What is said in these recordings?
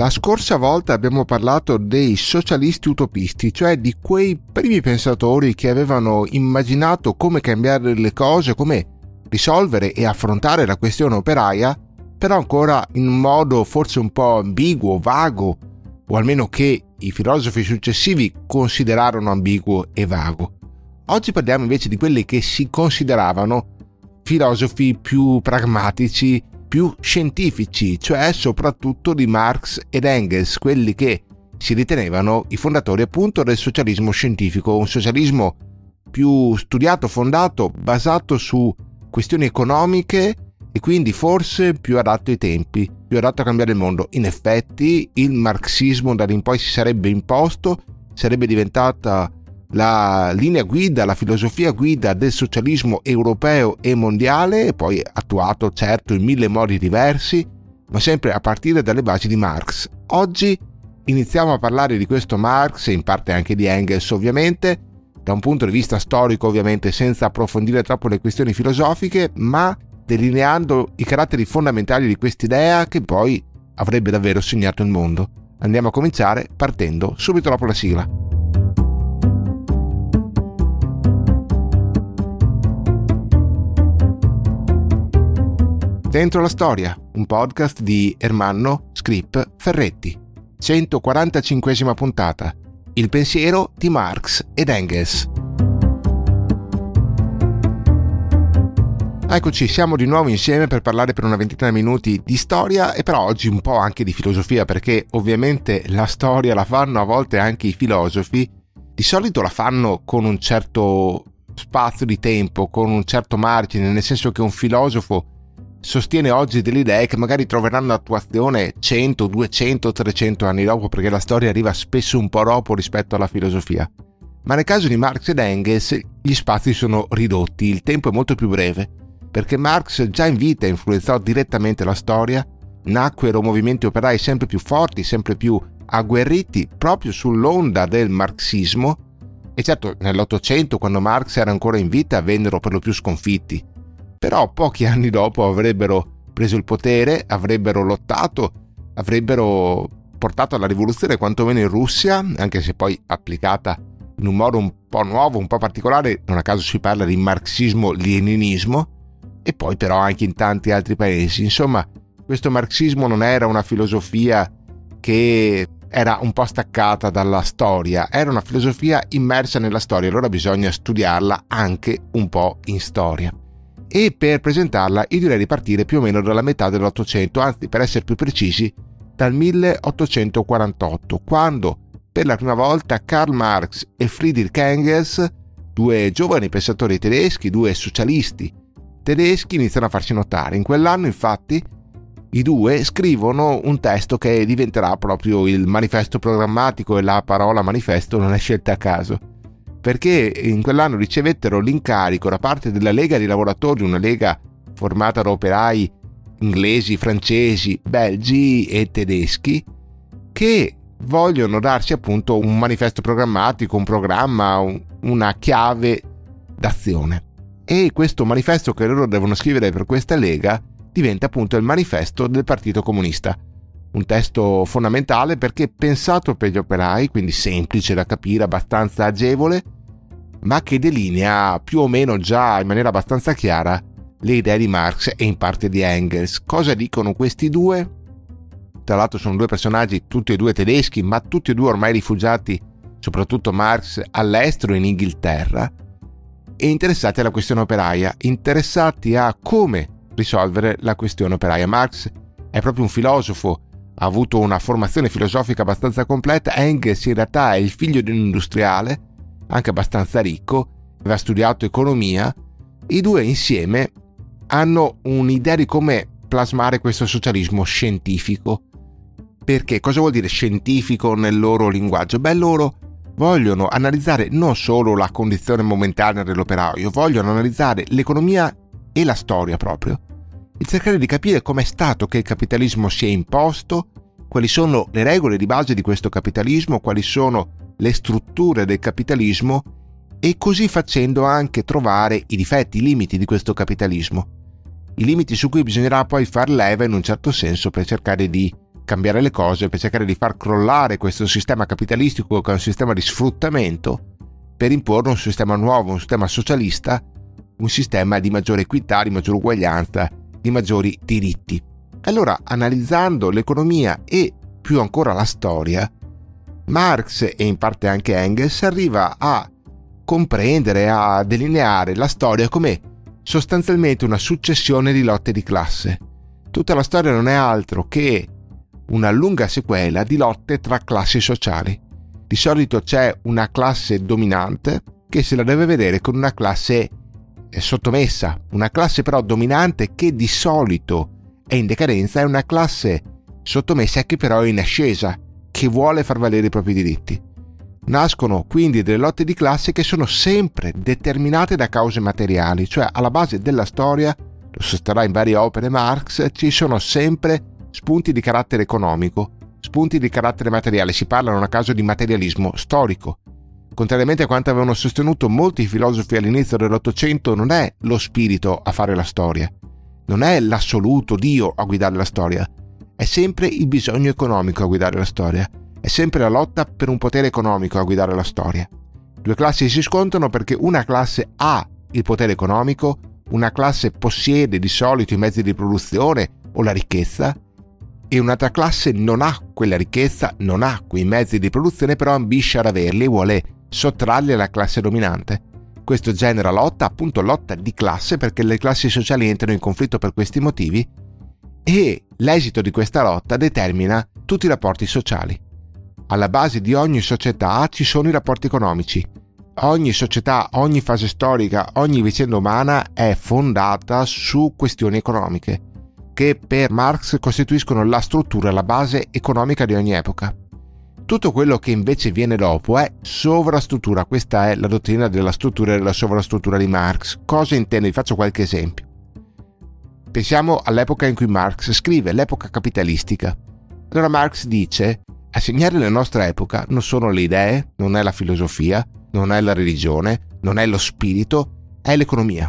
La scorsa volta abbiamo parlato dei socialisti utopisti, cioè di quei primi pensatori che avevano immaginato come cambiare le cose, come risolvere e affrontare la questione operaia però ancora in un modo forse un po' ambiguo, vago, o almeno che i filosofi successivi considerarono ambiguo e vago. Oggi parliamo invece di quelli che si consideravano filosofi più pragmatici, più scientifici, cioè soprattutto di Marx ed Engels, quelli che si ritenevano i fondatori appunto del socialismo scientifico, un socialismo più studiato, fondato, basato su questioni economiche e quindi forse più adatto ai tempi, più adatto a cambiare il mondo. In effetti il marxismo da lì in poi si sarebbe imposto, sarebbe diventata la linea guida, la filosofia guida del socialismo europeo e mondiale, poi attuato certo in mille modi diversi, ma sempre a partire dalle basi di Marx. Oggi iniziamo a parlare di questo Marx e in parte anche di Engels ovviamente, da un punto di vista storico ovviamente senza approfondire troppo le questioni filosofiche, ma delineando i caratteri fondamentali di quest'idea che poi avrebbe davvero segnato il mondo. Andiamo a cominciare partendo subito dopo la sigla. Dentro la storia, un podcast di Ermanno Scrip Ferretti. 145 puntata. Il pensiero di Marx ed Engels. Eccoci, siamo di nuovo insieme per parlare per una ventina di minuti di storia e però oggi un po' anche di filosofia perché ovviamente la storia la fanno a volte anche i filosofi, di solito la fanno con un certo spazio di tempo, con un certo margine, nel senso che un filosofo sostiene oggi delle idee che magari troveranno attuazione 100, 200, 300 anni dopo perché la storia arriva spesso un po' dopo rispetto alla filosofia. Ma nel caso di Marx ed Engels gli spazi sono ridotti, il tempo è molto più breve perché Marx già in vita influenzò direttamente la storia, nacquero movimenti operai sempre più forti, sempre più agguerriti proprio sull'onda del marxismo e certo nell'Ottocento quando Marx era ancora in vita vennero per lo più sconfitti, però pochi anni dopo avrebbero preso il potere, avrebbero lottato, avrebbero portato alla rivoluzione quantomeno in Russia, anche se poi applicata in un modo un po' nuovo, un po' particolare, non a caso si parla di marxismo-leninismo, e poi però anche in tanti altri paesi. Insomma, questo marxismo non era una filosofia che era un po' staccata dalla storia, era una filosofia immersa nella storia, allora bisogna studiarla anche un po' in storia. E per presentarla io direi di partire più o meno dalla metà dell'Ottocento, anzi per essere più precisi dal 1848, quando per la prima volta Karl Marx e Friedrich Engels, due giovani pensatori tedeschi, due socialisti tedeschi iniziano a farsi notare. In quell'anno, infatti, i due scrivono un testo che diventerà proprio il manifesto programmatico e la parola manifesto non è scelta a caso. Perché in quell'anno ricevettero l'incarico da parte della Lega dei lavoratori, una lega formata da operai inglesi, francesi, belgi e tedeschi, che vogliono darsi appunto un manifesto programmatico, un programma, una chiave d'azione e questo manifesto che loro devono scrivere per questa lega diventa appunto il manifesto del Partito Comunista. Un testo fondamentale perché pensato per gli operai, quindi semplice da capire, abbastanza agevole, ma che delinea più o meno già in maniera abbastanza chiara le idee di Marx e in parte di Engels. Cosa dicono questi due? Tra l'altro sono due personaggi, tutti e due tedeschi, ma tutti e due ormai rifugiati, soprattutto Marx, all'estero in Inghilterra, e interessati alla questione operaia, interessati a come risolvere la questione operaia. Marx è proprio un filosofo, ha avuto una formazione filosofica abbastanza completa, Engels in realtà è il figlio di un industriale, anche abbastanza ricco, aveva studiato economia, i due insieme hanno un'idea di come plasmare questo socialismo scientifico Perché cosa vuol dire scientifico nel loro linguaggio? Beh, loro vogliono analizzare non solo la condizione momentanea dell'operaio, vogliono analizzare l'economia e la storia proprio. E cercare di capire com'è stato che il capitalismo si è imposto, quali sono le regole di base di questo capitalismo, quali sono le strutture del capitalismo e così facendo anche trovare i difetti, i limiti di questo capitalismo. I limiti su cui bisognerà poi far leva in un certo senso per cercare di cambiare le cose, per cercare di far crollare questo sistema capitalistico che è un sistema di sfruttamento, per imporre un sistema nuovo, un sistema socialista, un sistema di maggiore equità, di maggiore uguaglianza, di maggiori diritti. Allora, analizzando l'economia e più ancora la storia, Marx e in parte anche Engels arriva a comprendere, a delineare la storia come sostanzialmente una successione di lotte di classe. Tutta la storia non è altro che una lunga sequela di lotte tra classi sociali. Di solito c'è una classe dominante che se la deve vedere con una classe sottomessa, una classe però dominante che di solito è in decadenza, è una classe sottomessa che però è in ascesa, che vuole far valere i propri diritti. Nascono quindi delle lotte di classe che sono sempre determinate da cause materiali, cioè alla base della storia, lo sosterrà in varie opere Marx, ci sono sempre spunti di carattere economico, spunti di carattere materiale, si parla non a caso di materialismo storico. Contrariamente a quanto avevano sostenuto molti filosofi all'inizio dell'Ottocento, non è lo spirito a fare la storia, non è l'assoluto Dio a guidare la storia, è sempre il bisogno economico a guidare la storia, è sempre la lotta per un potere economico a guidare la storia. Due classi si scontrano perché una classe ha il potere economico, una classe possiede di solito i mezzi di produzione o la ricchezza, e un'altra classe non ha quella ricchezza, non ha quei mezzi di produzione, però ambisce ad averli e vuole sottrarli alla classe dominante. Questo genera lotta, appunto lotta di classe, perché le classi sociali entrano in conflitto per questi motivi e l'esito di questa lotta determina tutti i rapporti sociali. Alla base di ogni società ci sono i rapporti economici. Ogni società, ogni fase storica, ogni vicenda umana è fondata su questioni economiche che per Marx costituiscono la struttura, la base economica di ogni epoca. Tutto quello che invece viene dopo è sovrastruttura, questa è la dottrina della struttura e della sovrastruttura di Marx. Cosa intende? Vi faccio qualche esempio. Pensiamo all'epoca in cui Marx scrive, l'epoca capitalistica. Allora Marx dice, a segnare la nostra epoca non sono le idee, non è la filosofia, non è la religione, non è lo spirito, è l'economia.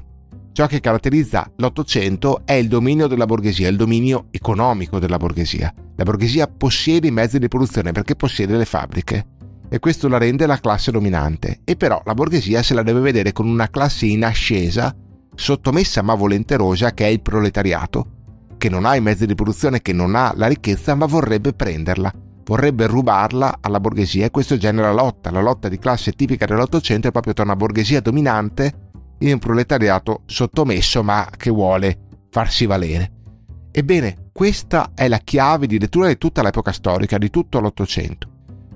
Ciò che caratterizza l'Ottocento è il dominio della borghesia, il dominio economico della borghesia. La borghesia possiede i mezzi di produzione perché possiede le fabbriche e questo la rende la classe dominante. E però la borghesia se la deve vedere con una classe in ascesa, sottomessa ma volenterosa, che è il proletariato, che non ha i mezzi di produzione, che non ha la ricchezza, ma vorrebbe prenderla, vorrebbe rubarla alla borghesia e questo genera lotta. La lotta di classe tipica dell'Ottocento è proprio tra una borghesia dominante in un proletariato sottomesso ma che vuole farsi valere. Ebbene, questa è la chiave di lettura di tutta l'epoca storica, di tutto l'Ottocento.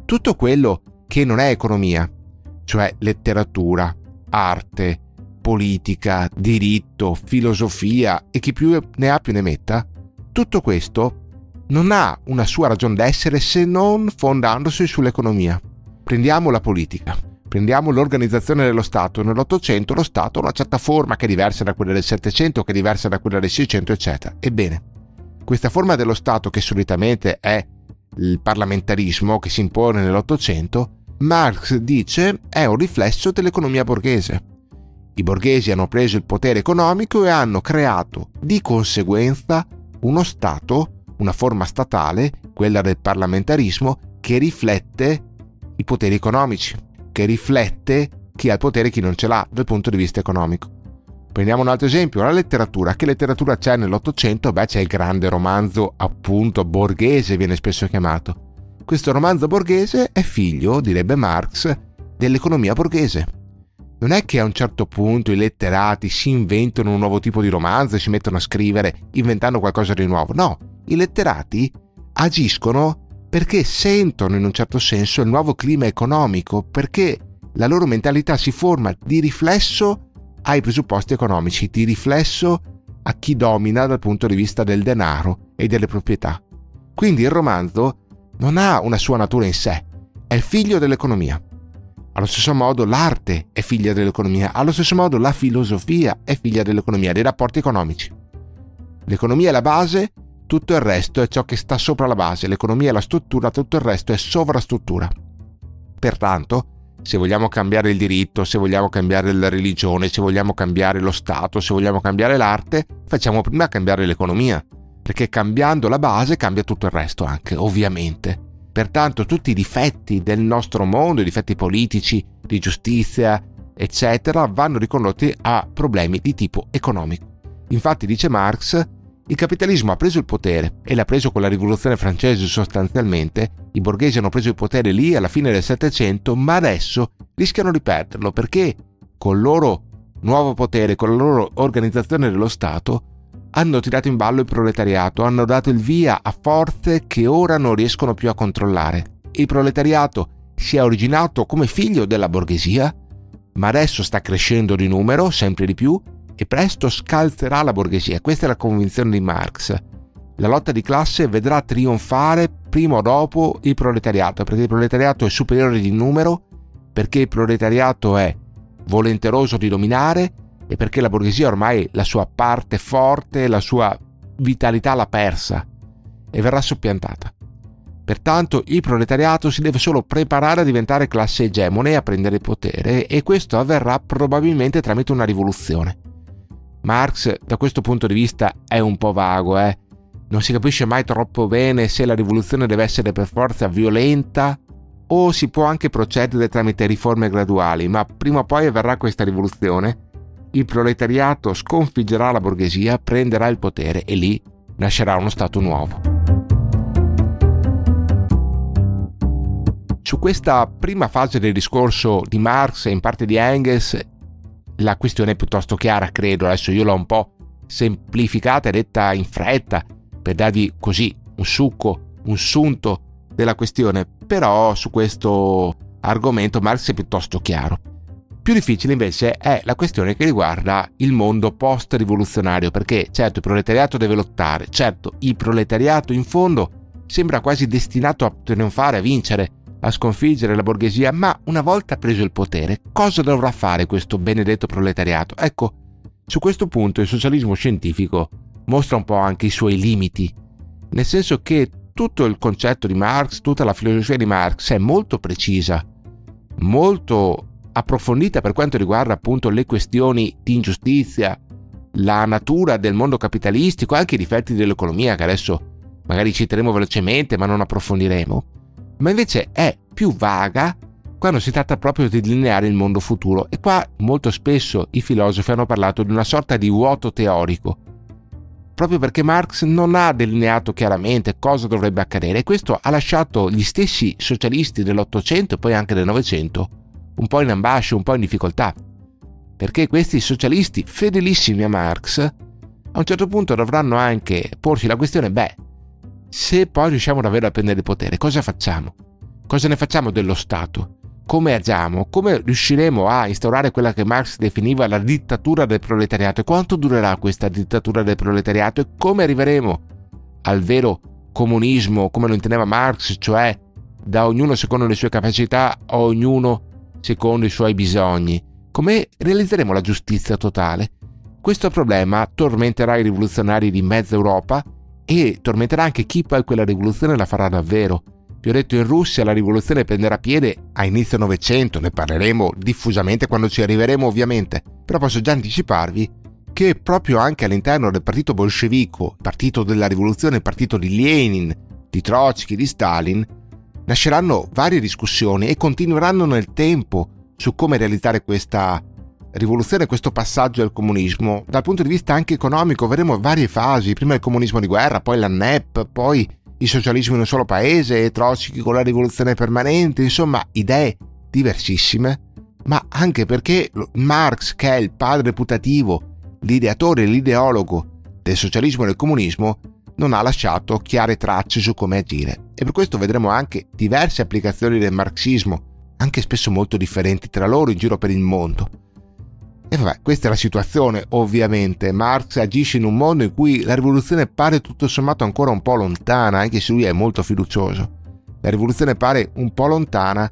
Tutto quello che non è economia, cioè letteratura, arte, politica, diritto, filosofia e chi più ne ha più ne metta, tutto questo non ha una sua ragione d'essere se non fondandosi sull'economia. Prendiamo la politica. Prendiamo l'organizzazione dello Stato. Nell'Ottocento lo Stato ha una certa forma che è diversa da quella del Settecento, che è diversa da quella del Seicento, eccetera. Ebbene, questa forma dello Stato, che solitamente è il parlamentarismo che si impone nell'Ottocento, Marx dice è un riflesso dell'economia borghese. I borghesi hanno preso il potere economico e hanno creato di conseguenza uno Stato, una forma statale, quella del parlamentarismo, che riflette i poteri economici che riflette chi ha il potere e chi non ce l'ha dal punto di vista economico. Prendiamo un altro esempio, la letteratura. Che letteratura c'è nell'Ottocento? Beh, c'è il grande romanzo, appunto, borghese, viene spesso chiamato. Questo romanzo borghese è figlio, direbbe Marx, dell'economia borghese. Non è che a un certo punto i letterati si inventano un nuovo tipo di romanzo e si mettono a scrivere inventando qualcosa di nuovo. No, i letterati agiscono perché sentono in un certo senso il nuovo clima economico, perché la loro mentalità si forma di riflesso ai presupposti economici, di riflesso a chi domina dal punto di vista del denaro e delle proprietà. Quindi il romanzo non ha una sua natura in sé, è figlio dell'economia. Allo stesso modo l'arte è figlia dell'economia, allo stesso modo la filosofia è figlia dell'economia, dei rapporti economici. L'economia è la base, tutto il resto è ciò che sta sopra la base, l'economia è la struttura, tutto il resto è sovrastruttura. Pertanto, se vogliamo cambiare il diritto, se vogliamo cambiare la religione, se vogliamo cambiare lo Stato, se vogliamo cambiare l'arte, facciamo prima cambiare l'economia, perché cambiando la base cambia tutto il resto anche, ovviamente. Pertanto tutti i difetti del nostro mondo, i difetti politici, di giustizia, eccetera, vanno ricondotti a problemi di tipo economico. Infatti, dice Marx, il capitalismo ha preso il potere e l'ha preso con la rivoluzione francese sostanzialmente, i borghesi hanno preso il potere lì alla fine del Settecento, ma adesso rischiano di perderlo perché con il loro nuovo potere, con la loro organizzazione dello Stato, hanno tirato in ballo il proletariato, hanno dato il via a forze che ora non riescono più a controllare. Il proletariato si è originato come figlio della borghesia, ma adesso sta crescendo di numero sempre di più e presto scalzerà la borghesia. Questa è la convinzione di Marx. La lotta di classe vedrà trionfare prima o dopo il proletariato, perché il proletariato è superiore di numero, perché il proletariato è volenteroso di dominare e perché la borghesia ormai la sua parte forte, la sua vitalità l'ha persa e verrà soppiantata. Pertanto il proletariato si deve solo preparare a diventare classe egemone e a prendere il potere e questo avverrà probabilmente tramite una rivoluzione. Marx da questo punto di vista è un po' vago, eh? non si capisce mai troppo bene se la rivoluzione deve essere per forza violenta o si può anche procedere tramite riforme graduali, ma prima o poi avverrà questa rivoluzione, il proletariato sconfiggerà la borghesia, prenderà il potere e lì nascerà uno Stato nuovo. Su questa prima fase del discorso di Marx e in parte di Engels la questione è piuttosto chiara, credo. Adesso io l'ho un po' semplificata e detta in fretta per darvi così un succo, un sunto della questione, però su questo argomento Marx è piuttosto chiaro. Più difficile invece è la questione che riguarda il mondo post-rivoluzionario, perché certo il proletariato deve lottare, certo il proletariato in fondo sembra quasi destinato a trionfare, a vincere, a sconfiggere la borghesia, ma una volta preso il potere, cosa dovrà fare questo benedetto proletariato? Ecco, su questo punto il socialismo scientifico mostra un po' anche i suoi limiti, nel senso che tutto il concetto di Marx, tutta la filosofia di Marx è molto precisa, molto approfondita per quanto riguarda appunto le questioni di ingiustizia, la natura del mondo capitalistico, anche i difetti dell'economia che adesso magari citeremo velocemente ma non approfondiremo ma invece è più vaga quando si tratta proprio di delineare il mondo futuro. E qua molto spesso i filosofi hanno parlato di una sorta di vuoto teorico, proprio perché Marx non ha delineato chiaramente cosa dovrebbe accadere. E questo ha lasciato gli stessi socialisti dell'Ottocento e poi anche del Novecento un po' in ambascio, un po' in difficoltà, perché questi socialisti fedelissimi a Marx a un certo punto dovranno anche porsi la questione, beh, se poi riusciamo davvero a prendere il potere, cosa facciamo? Cosa ne facciamo dello Stato? Come agiamo? Come riusciremo a instaurare quella che Marx definiva la dittatura del proletariato? E quanto durerà questa dittatura del proletariato? E come arriveremo al vero comunismo, come lo intendeva Marx, cioè da ognuno secondo le sue capacità, ognuno secondo i suoi bisogni? Come realizzeremo la giustizia totale? Questo problema tormenterà i rivoluzionari di mezza Europa e tormenterà anche chi poi quella rivoluzione la farà davvero. Vi ho detto in Russia la rivoluzione prenderà piede a inizio Novecento, ne parleremo diffusamente quando ci arriveremo ovviamente, però posso già anticiparvi che proprio anche all'interno del partito bolscevico, partito della rivoluzione, partito di Lenin, di Trotsky, di Stalin, nasceranno varie discussioni e continueranno nel tempo su come realizzare questa rivoluzione, questo passaggio al comunismo, dal punto di vista anche economico, vedremo varie fasi, prima il comunismo di guerra, poi la NEP, poi il socialismo in un solo paese, Trotsky con la rivoluzione permanente, insomma idee diversissime, ma anche perché Marx, che è il padre putativo, l'ideatore, l'ideologo del socialismo e del comunismo, non ha lasciato chiare tracce su come agire. E per questo vedremo anche diverse applicazioni del marxismo, anche spesso molto differenti tra loro in giro per il mondo. E vabbè, questa è la situazione, ovviamente. Marx agisce in un mondo in cui la rivoluzione pare tutto sommato ancora un po' lontana, anche se lui è molto fiducioso. la rivoluzione pare un po' lontana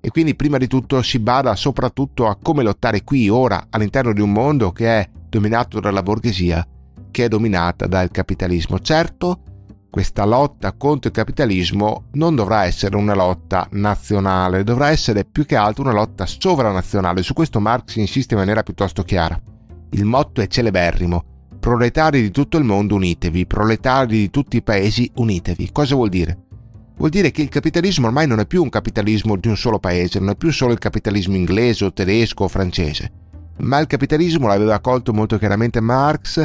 e quindi prima di tutto si bada soprattutto a come lottare qui, ora, all'interno di un mondo che è dominato dalla borghesia, che è dominata dal capitalismo. Certo, questa lotta contro il capitalismo non dovrà essere una lotta nazionale, dovrà essere più che altro una lotta sovranazionale. Su questo Marx insiste in maniera piuttosto chiara. Il motto è celeberrimo. Proletari di tutto il mondo unitevi, proletari di tutti i paesi unitevi. Cosa vuol dire? Vuol dire che il capitalismo ormai non è più un capitalismo di un solo paese, non è più solo il capitalismo inglese o tedesco o francese, ma il capitalismo, l'aveva colto molto chiaramente Marx,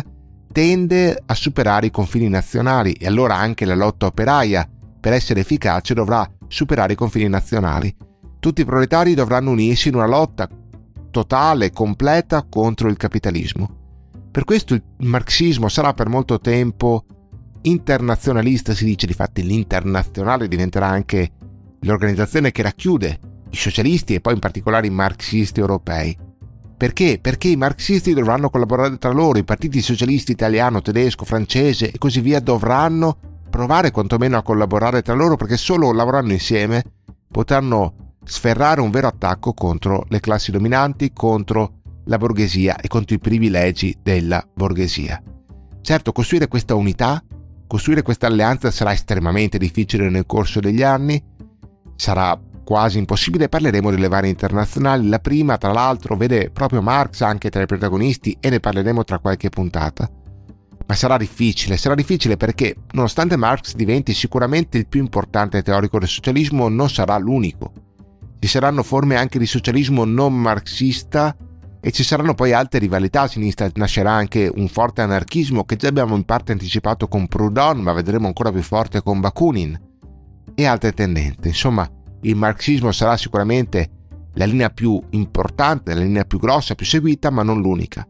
tende a superare i confini nazionali e allora anche la lotta operaia, per essere efficace, dovrà superare i confini nazionali. Tutti i proletari dovranno unirsi in una lotta totale, completa contro il capitalismo. Per questo il marxismo sarà per molto tempo internazionalista, si dice di fatti l'internazionale diventerà anche l'organizzazione che racchiude i socialisti e poi in particolare i marxisti europei. Perché? Perché i marxisti dovranno collaborare tra loro, i partiti socialisti italiano, tedesco, francese e così via dovranno provare quantomeno a collaborare tra loro perché solo lavorando insieme potranno sferrare un vero attacco contro le classi dominanti, contro la borghesia e contro i privilegi della borghesia. Certo, costruire questa unità, costruire questa alleanza sarà estremamente difficile nel corso degli anni, sarà quasi impossibile, parleremo delle varie internazionali. La prima, tra l'altro, vede proprio Marx anche tra i protagonisti e ne parleremo tra qualche puntata. Ma sarà difficile, sarà difficile perché, nonostante Marx diventi sicuramente il più importante teorico del socialismo, non sarà l'unico. Ci saranno forme anche di socialismo non marxista e ci saranno poi altre rivalità a sinistra, nascerà anche un forte anarchismo che già abbiamo in parte anticipato con Proudhon, ma vedremo ancora più forte con Bakunin e altre tendenze. Insomma, il marxismo sarà sicuramente la linea più importante, la linea più grossa, più seguita, ma non l'unica.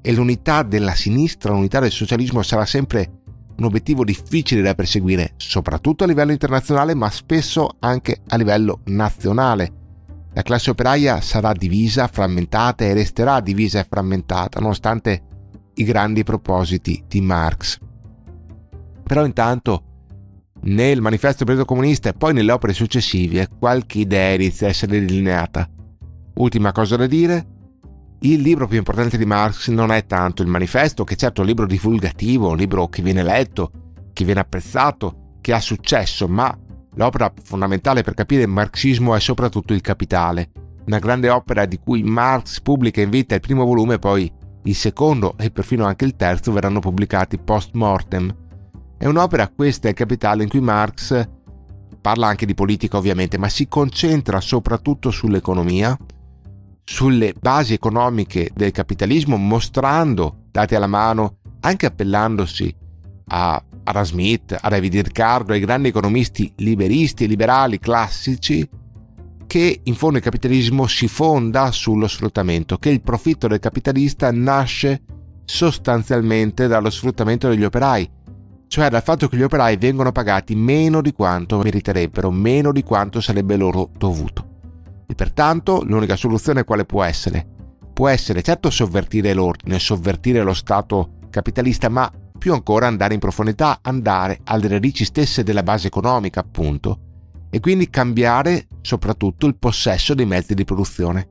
E l'unità della sinistra, l'unità del socialismo sarà sempre un obiettivo difficile da perseguire, soprattutto a livello internazionale, ma spesso anche a livello nazionale. La classe operaia sarà divisa, frammentata e resterà divisa e frammentata, nonostante i grandi propositi di Marx. Però intanto nel manifesto del Partito Comunista e poi nelle opere successive qualche idea inizia a essere delineata. Ultima cosa da dire, il libro più importante di Marx non è tanto il manifesto, che certo è un libro divulgativo, un libro che viene letto, che viene apprezzato, che ha successo, ma l'opera fondamentale per capire il marxismo è soprattutto il Capitale, una grande opera di cui Marx pubblica in vita il primo volume, poi il secondo e perfino anche il terzo verranno pubblicati post mortem. È un'opera, questa, il Capitale, in cui Marx parla anche di politica ovviamente, ma si concentra soprattutto sull'economia, sulle basi economiche del capitalismo, mostrando, date alla mano, anche appellandosi a Adam Smith, a David Ricardo, ai grandi economisti liberisti e liberali classici, che in fondo il capitalismo si fonda sullo sfruttamento, che il profitto del capitalista nasce sostanzialmente dallo sfruttamento degli operai, cioè dal fatto che gli operai vengono pagati meno di quanto meriterebbero, meno di quanto sarebbe loro dovuto. E pertanto l'unica soluzione quale può essere? Può essere certo sovvertire l'ordine, sovvertire lo Stato capitalista, ma più ancora andare in profondità, andare alle radici stesse della base economica, appunto, e quindi cambiare soprattutto il possesso dei mezzi di produzione.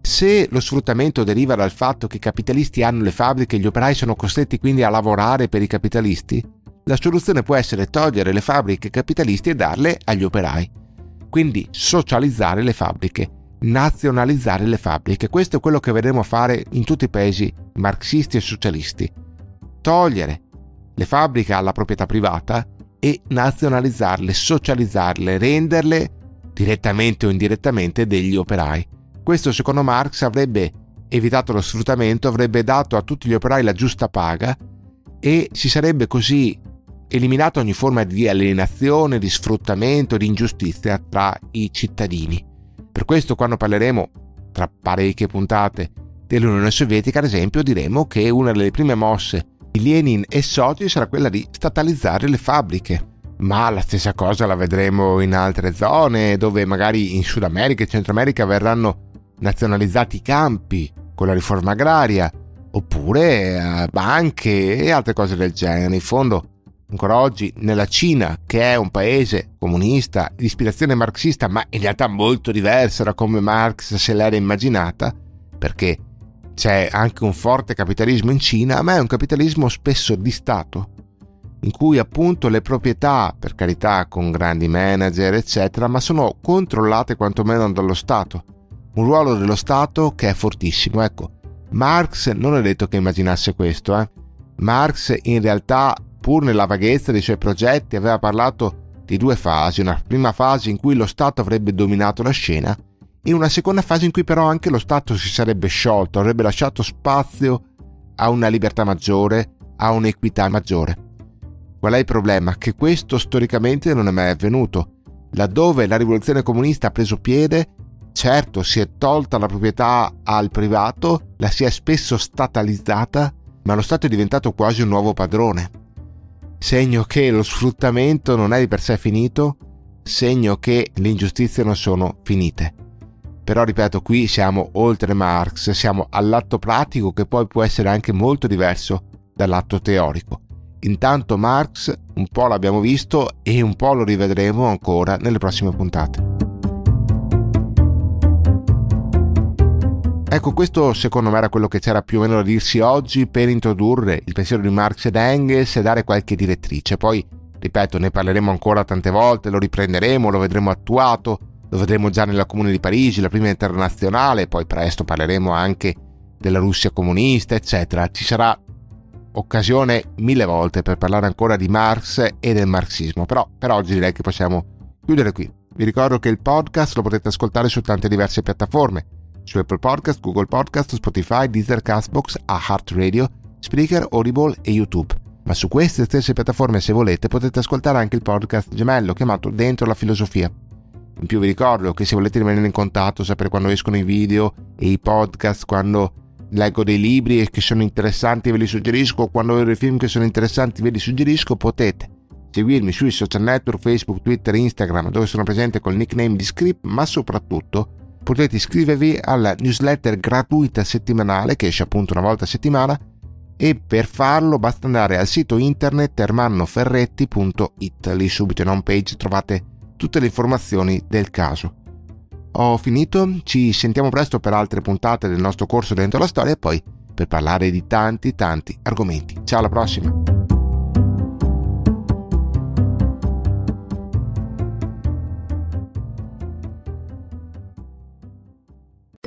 Se lo sfruttamento deriva dal fatto che i capitalisti hanno le fabbriche e gli operai sono costretti quindi a lavorare per i capitalisti, la soluzione può essere togliere le fabbriche capitalisti e darle agli operai. Quindi socializzare le fabbriche, nazionalizzare le fabbriche. Questo è quello che vedremo fare in tutti i paesi marxisti e socialisti. Togliere le fabbriche alla proprietà privata e nazionalizzarle, socializzarle, renderle direttamente o indirettamente degli operai. Questo secondo Marx avrebbe evitato lo sfruttamento, avrebbe dato a tutti gli operai la giusta paga e si sarebbe così eliminato ogni forma di alienazione, di sfruttamento, di ingiustizia tra i cittadini. Per questo quando parleremo, tra parecchie puntate, dell'Unione Sovietica, ad esempio, diremo che una delle prime mosse di Lenin e soci sarà quella di statalizzare le fabbriche. Ma la stessa cosa la vedremo in altre zone, dove magari in Sud America e Centro America verranno nazionalizzati i campi con la riforma agraria, oppure banche e altre cose del genere. In fondo ancora oggi nella Cina, che è un paese comunista di ispirazione marxista, ma in realtà molto diversa da come Marx se l'era immaginata, perché c'è anche un forte capitalismo in Cina, ma è un capitalismo spesso di Stato, in cui appunto le proprietà, per carità con grandi manager, eccetera, ma sono controllate quantomeno dallo Stato. Un ruolo dello Stato che è fortissimo. Ecco, Marx non è detto che immaginasse questo, eh. Marx in realtà, pur nella vaghezza dei suoi progetti, aveva parlato di due fasi, una prima fase in cui lo Stato avrebbe dominato la scena e una seconda fase in cui però anche lo Stato si sarebbe sciolto, avrebbe lasciato spazio a una libertà maggiore, a un'equità maggiore. Qual è il problema? Che questo storicamente non è mai avvenuto. Laddove la rivoluzione comunista ha preso piede, certo si è tolta la proprietà al privato, la si è spesso statalizzata, ma lo Stato è diventato quasi un nuovo padrone. Segno che lo sfruttamento non è di per sé finito, segno che le ingiustizie non sono finite. Però ripeto, qui siamo oltre Marx, siamo all'atto pratico che poi può essere anche molto diverso dall'atto teorico. Intanto Marx un po' l'abbiamo visto e un po' lo rivedremo ancora nelle prossime puntate. Ecco, questo secondo me era quello che c'era più o meno da dirsi oggi per introdurre il pensiero di Marx ed Engels e dare qualche direttrice. Poi, ripeto, ne parleremo ancora tante volte, lo riprenderemo, lo vedremo attuato, lo vedremo già nella Comune di Parigi, la prima internazionale, poi presto parleremo anche della Russia comunista, eccetera. Ci sarà occasione mille volte per parlare ancora di Marx e del marxismo, però per oggi direi che possiamo chiudere qui. Vi ricordo che il podcast lo potete ascoltare su tante diverse piattaforme su Apple Podcast, Google Podcast, Spotify, Deezer, Castbox, Radio, Spreaker, Audible e YouTube. Ma su queste stesse piattaforme, se volete, potete ascoltare anche il podcast gemello chiamato Dentro la filosofia. In più vi ricordo che se volete rimanere in contatto, sapere quando escono i video e i podcast, quando leggo dei libri che sono interessanti ve li suggerisco, quando vedo dei film che sono interessanti ve li suggerisco, potete seguirmi sui social network, Facebook, Twitter, Instagram, dove sono presente col nickname di Script, ma soprattutto potete iscrivervi alla newsletter gratuita settimanale che esce appunto una volta a settimana e per farlo basta andare al sito internet ermannoferretti.it. Lì subito in home page trovate tutte le informazioni del caso. Ho finito, ci sentiamo presto per altre puntate del nostro corso dentro la storia e poi per parlare di tanti tanti argomenti. Ciao alla prossima!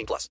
18 plus.